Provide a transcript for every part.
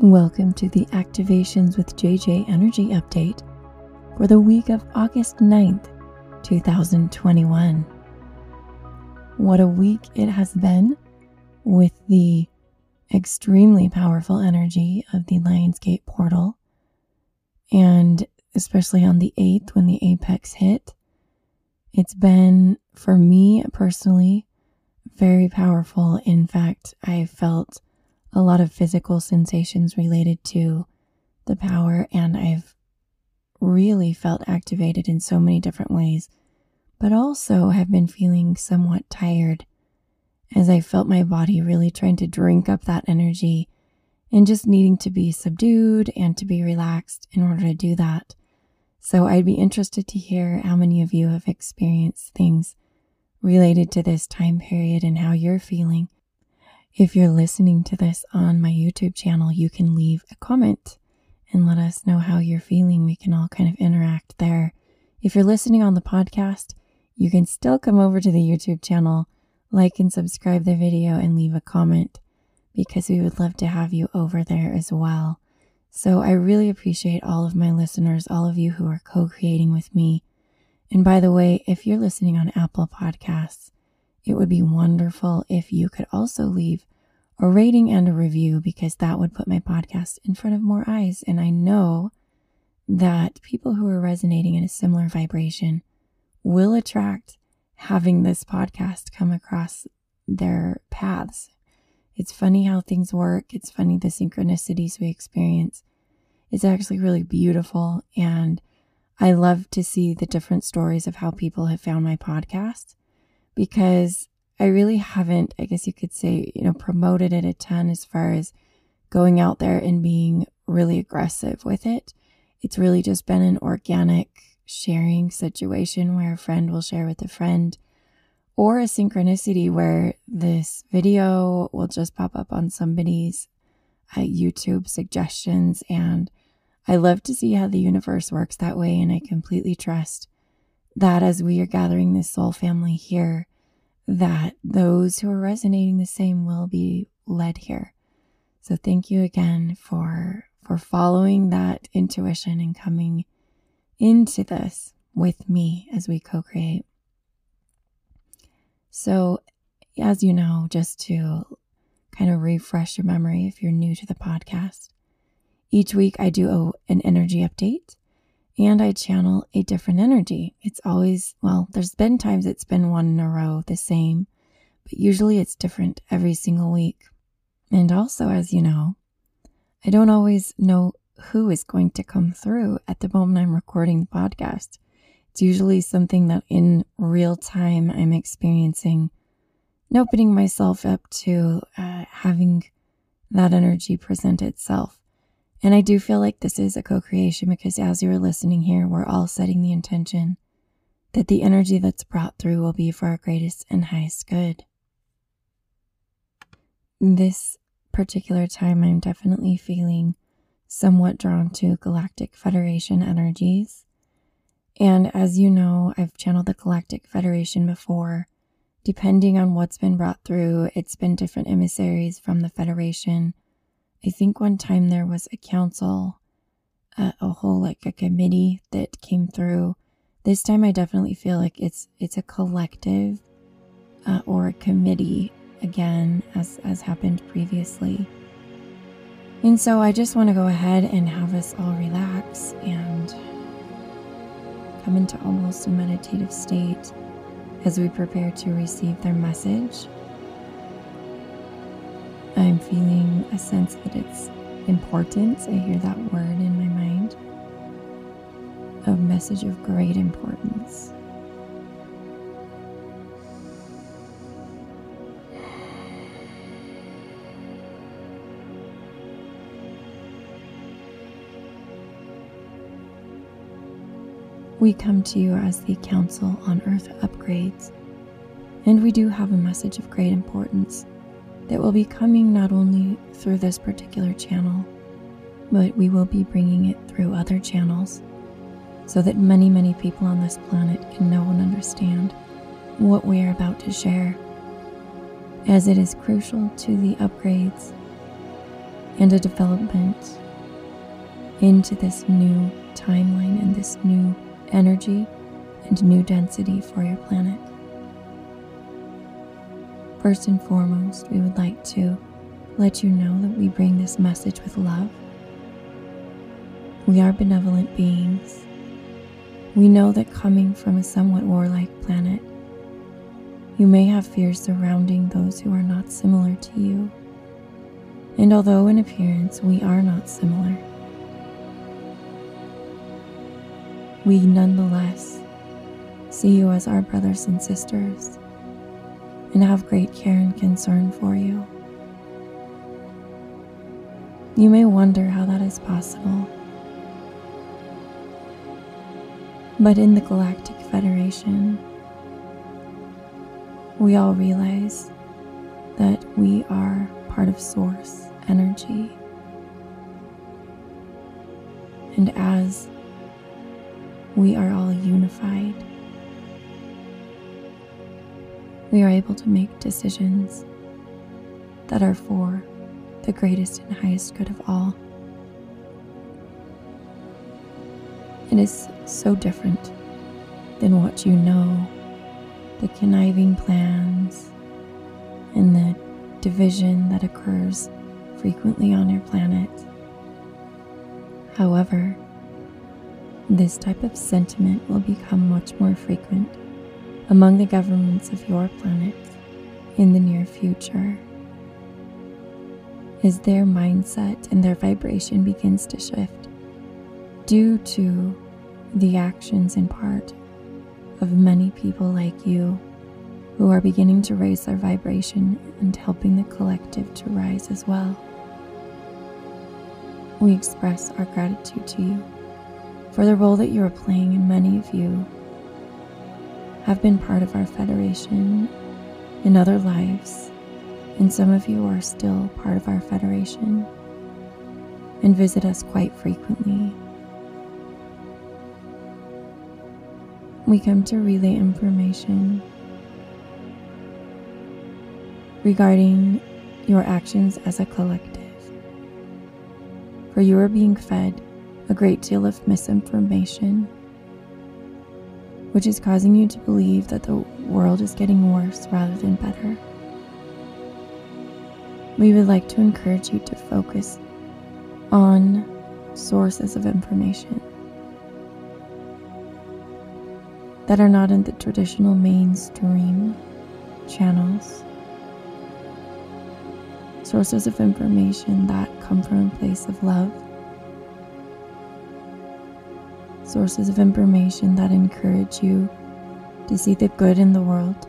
Welcome to the Activations with JJ Energy Update for the week of August 9th, 2021. What a week it has been with the extremely powerful energy of the Lionsgate portal, and especially on the 8th when the apex hit. It's been, for me personally, very powerful. In fact, I felt a lot of physical sensations related to the power, and I've really felt activated in so many different ways, but also have been feeling somewhat tired as I felt my body really trying to drink up that energy and just needing to be subdued and to be relaxed in order to do that. So I'd be interested to hear how many of you have experienced things related to this time period and how you're feeling. If you're listening to this on my YouTube channel, you can leave a comment and let us know how you're feeling. We can all kind of interact there. If you're listening on the podcast, you can still come over to the YouTube channel, like and subscribe the video, and leave a comment because we would love to have you over there as well. So I really appreciate all of my listeners, all of you who are co creating with me. And by the way, if you're listening on Apple Podcasts, it would be wonderful if you could also leave a rating and a review because that would put my podcast in front of more eyes. And I know that people who are resonating in a similar vibration will attract having this podcast come across their paths. It's funny how things work. It's funny the synchronicities we experience. It's actually really beautiful. And I love to see the different stories of how people have found my podcast because I really haven't, I guess you could say, you know, promoted it a ton as far as going out there and being really aggressive with it. It's really just been an organic sharing situation where a friend will share with a friend or a synchronicity where this video will just pop up on somebody's uh, YouTube suggestions. And I love to see how the universe works that way. And I completely trust that as we are gathering this soul family here, that those who are resonating the same will be led here. So thank you again for for following that intuition and coming into this with me as we co-create. So as you know, just to kind of refresh your memory if you're new to the podcast, each week I do a, an energy update and I channel a different energy. It's always, well, there's been times it's been one in a row, the same, but usually it's different every single week. And also, as you know, I don't always know who is going to come through at the moment I'm recording the podcast. It's usually something that in real time I'm experiencing and opening myself up to uh, having that energy present itself. And I do feel like this is a co creation because as you're listening here, we're all setting the intention that the energy that's brought through will be for our greatest and highest good. This particular time, I'm definitely feeling somewhat drawn to Galactic Federation energies. And as you know, I've channeled the Galactic Federation before. Depending on what's been brought through, it's been different emissaries from the Federation I think one time there was a council, uh, a whole like a committee that came through. This time I definitely feel like it's it's a collective uh, or a committee again as as happened previously. And so I just want to go ahead and have us all relax and come into almost a meditative state as we prepare to receive their message I'm feeling a sense that it's important. I hear that word in my mind. A message of great importance. We come to you as the Council on Earth upgrades, and we do have a message of great importance that will be coming not only through this particular channel, but we will be bringing it through other channels so that many, many people on this planet can know and understand what we are about to share, as it is crucial to the upgrades and a development into this new timeline and this new energy and new density for your planet. First and foremost, we would like to let you know that we bring this message with love. We are benevolent beings. We know that coming from a somewhat warlike planet, you may have fears surrounding those who are not similar to you. And although in appearance we are not similar, we nonetheless see you as our brothers and sisters and have great care and concern for you. You may wonder how that is possible. But in the Galactic Federation, we all realize that we are part of Source energy. And as we are all unified, we are able to make decisions that are for the greatest and highest good of all. It is so different than what you know the conniving plans and the division that occurs frequently on your planet. However, this type of sentiment will become much more frequent among the governments of your planet in the near future. As their mindset and their vibration begins to shift due to the actions in part of many people like you who are beginning to raise their vibration and helping the collective to rise as well. We express our gratitude to you for the role that you are playing, in many of you have been part of our Federation in other lives, and some of you are still part of our Federation and visit us quite frequently. We come to relay information regarding your actions as a collective. For you are being fed a great deal of misinformation, which is causing you to believe that the world is getting worse rather than better. We would like to encourage you to focus on sources of information that are not in the traditional mainstream channels sources of information that come from a place of love, sources of information that encourage you to see the good in the world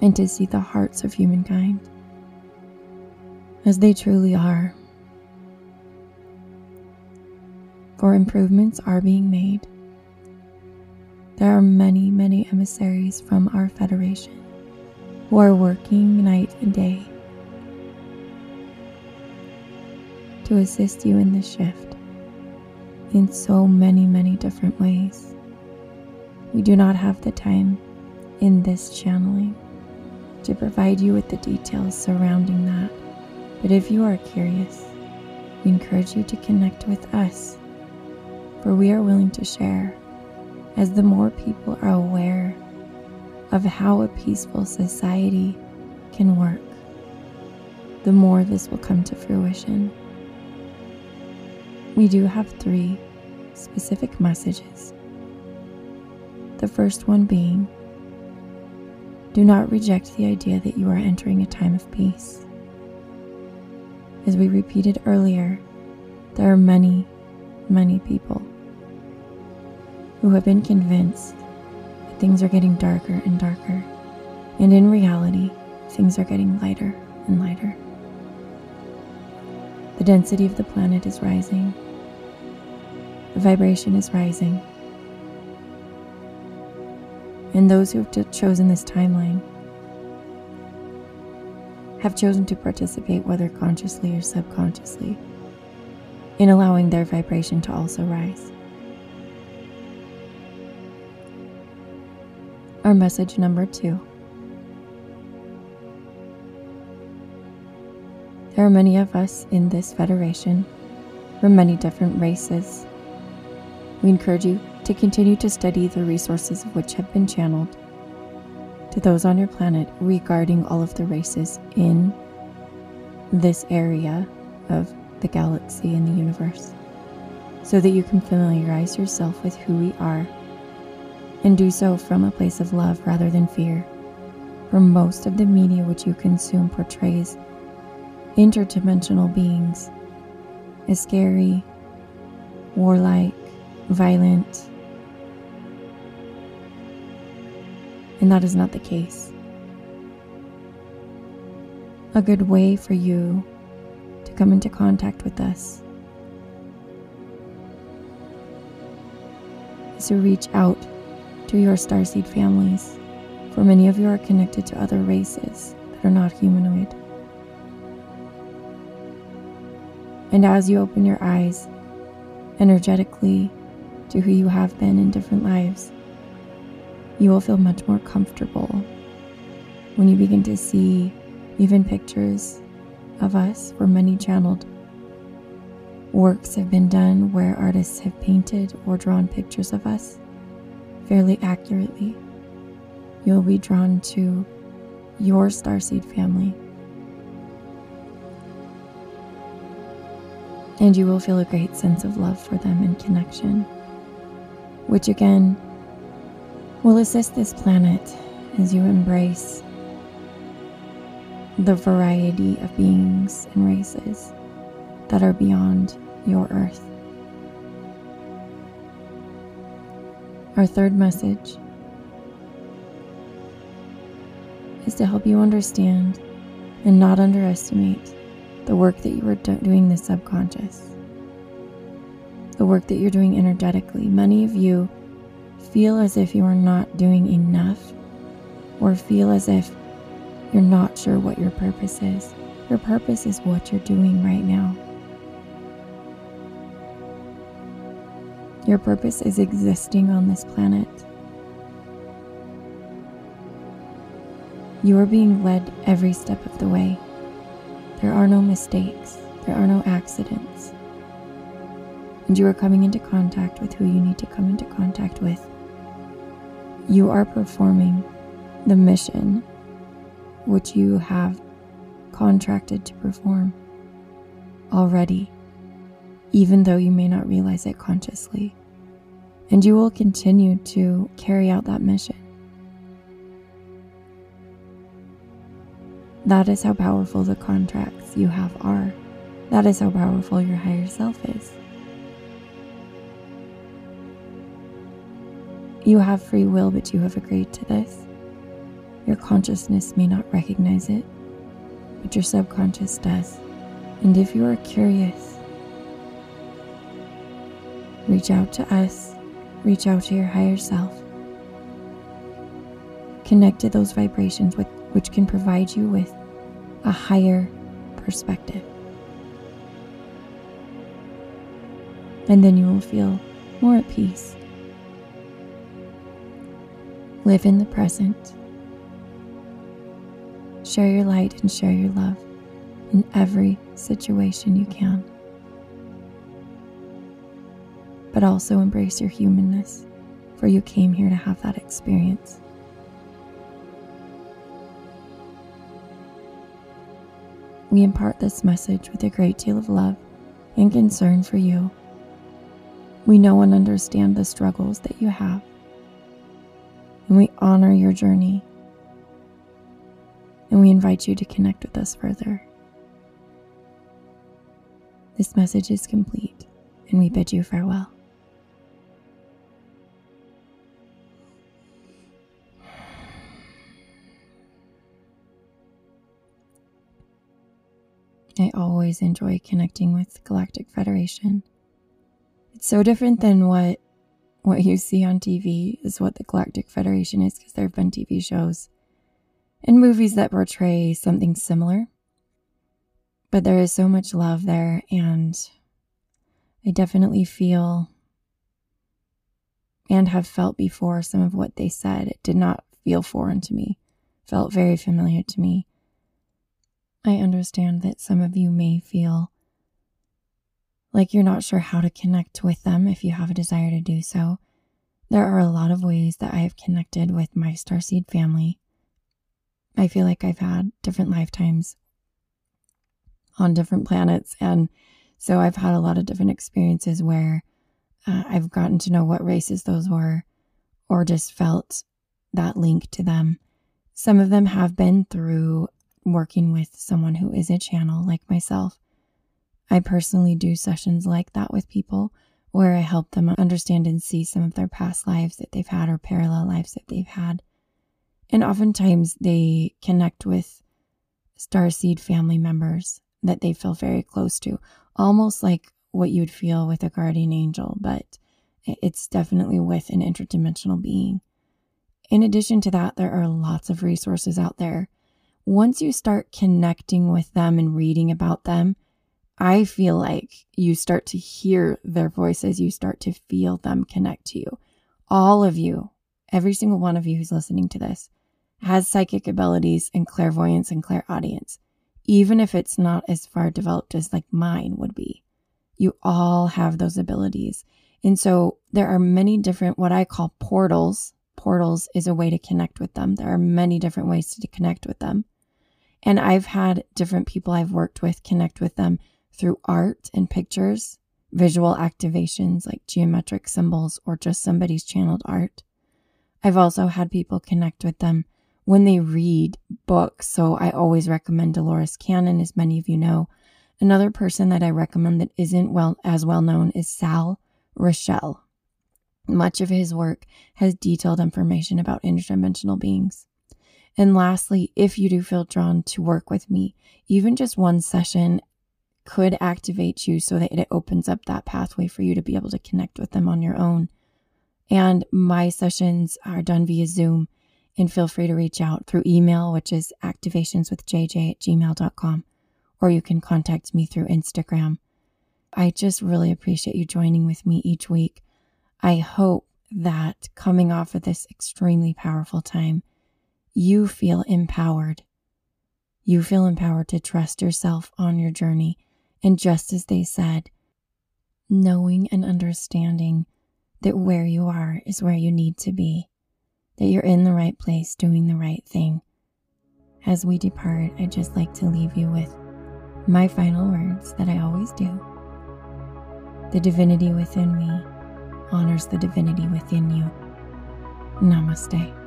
and to see the hearts of humankind as they truly are. For improvements are being made. There are many, many emissaries from our Federation who are working night and day to assist you in this shift in so many, many different ways. We do not have the time in this channeling to provide you with the details surrounding that, but if you are curious, we encourage you to connect with us, for we are willing to share as the more people are aware of how a peaceful society can work, the more this will come to fruition. We do have three specific messages. The first one being do not reject the idea that you are entering a time of peace. As we repeated earlier, there are many, many people who have been convinced that things are getting darker and darker, and in reality, things are getting lighter and lighter. The density of the planet is rising, the vibration is rising, and those who have chosen this timeline have chosen to participate, whether consciously or subconsciously, in allowing their vibration to also rise. Our message number two. There are many of us in this federation from many different races. We encourage you to continue to study the resources which have been channeled to those on your planet regarding all of the races in this area of the galaxy and the universe, so that you can familiarize yourself with who we are and do so from a place of love rather than fear. For most of the media which you consume portrays interdimensional beings as scary, warlike, violent, and that is not the case. A good way for you to come into contact with us is to reach out to your starseed families, for many of you are connected to other races that are not humanoid. And as you open your eyes energetically to who you have been in different lives, you will feel much more comfortable when you begin to see even pictures of us where many channeled works have been done where artists have painted or drawn pictures of us fairly accurately. You'll be drawn to your starseed family. And you will feel a great sense of love for them and connection, which again will assist this planet as you embrace the variety of beings and races that are beyond your Earth. Our third message is to help you understand and not underestimate the work that you are do- doing the subconscious, the work that you're doing energetically. Many of you feel as if you are not doing enough or feel as if you're not sure what your purpose is. Your purpose is what you're doing right now. Your purpose is existing on this planet. You are being led every step of the way. There are no mistakes, there are no accidents. And you are coming into contact with who you need to come into contact with you are performing the mission which you have contracted to perform already, even though you may not realize it consciously. And you will continue to carry out that mission. That is how powerful the contracts you have are. That is how powerful your higher self is. You have free will, but you have agreed to this. Your consciousness may not recognize it, but your subconscious does. And if you are curious, reach out to us, reach out to your higher self. Connect to those vibrations with, which can provide you with a higher perspective. And then you will feel more at peace Live in the present. Share your light and share your love in every situation you can. But also embrace your humanness, for you came here to have that experience. We impart this message with a great deal of love and concern for you. We know and understand the struggles that you have and we honor your journey. And we invite you to connect with us further. This message is complete, and we bid you farewell. I always enjoy connecting with Galactic Federation. It's so different than what what you see on TV is what the Galactic Federation is because there have been TV shows and movies that portray something similar. But there is so much love there, and I definitely feel and have felt before some of what they said. It did not feel foreign to me, felt very familiar to me. I understand that some of you may feel like you're not sure how to connect with them if you have a desire to do so. There are a lot of ways that I have connected with my Starseed family. I feel like I've had different lifetimes on different planets. And so I've had a lot of different experiences where uh, I've gotten to know what races those were or just felt that link to them. Some of them have been through working with someone who is a channel like myself. I personally do sessions like that with people where I help them understand and see some of their past lives that they've had or parallel lives that they've had. And oftentimes they connect with starseed family members that they feel very close to, almost like what you'd feel with a guardian angel, but it's definitely with an interdimensional being. In addition to that, there are lots of resources out there. Once you start connecting with them and reading about them, I feel like you start to hear their voices, you start to feel them connect to you. All of you, every single one of you who's listening to this, has psychic abilities and clairvoyance and clairaudience, even if it's not as far developed as like mine would be. You all have those abilities. And so there are many different, what I call portals. Portals is a way to connect with them. There are many different ways to connect with them. And I've had different people I've worked with connect with them through art and pictures, visual activations like geometric symbols, or just somebody's channeled art. I've also had people connect with them when they read books. So I always recommend Dolores Cannon, as many of you know. Another person that I recommend that isn't well as well known is Sal Rachele. Much of his work has detailed information about interdimensional beings. And lastly, if you do feel drawn to work with me, even just one session could activate you so that it opens up that pathway for you to be able to connect with them on your own. And my sessions are done via Zoom. And feel free to reach out through email, which is activationswithjj at gmail.com, or you can contact me through Instagram. I just really appreciate you joining with me each week. I hope that coming off of this extremely powerful time, you feel empowered. You feel empowered to trust yourself on your journey and just as they said, knowing and understanding that where you are is where you need to be, that you're in the right place doing the right thing. As we depart, I'd just like to leave you with my final words that I always do. The divinity within me honors the divinity within you. Namaste.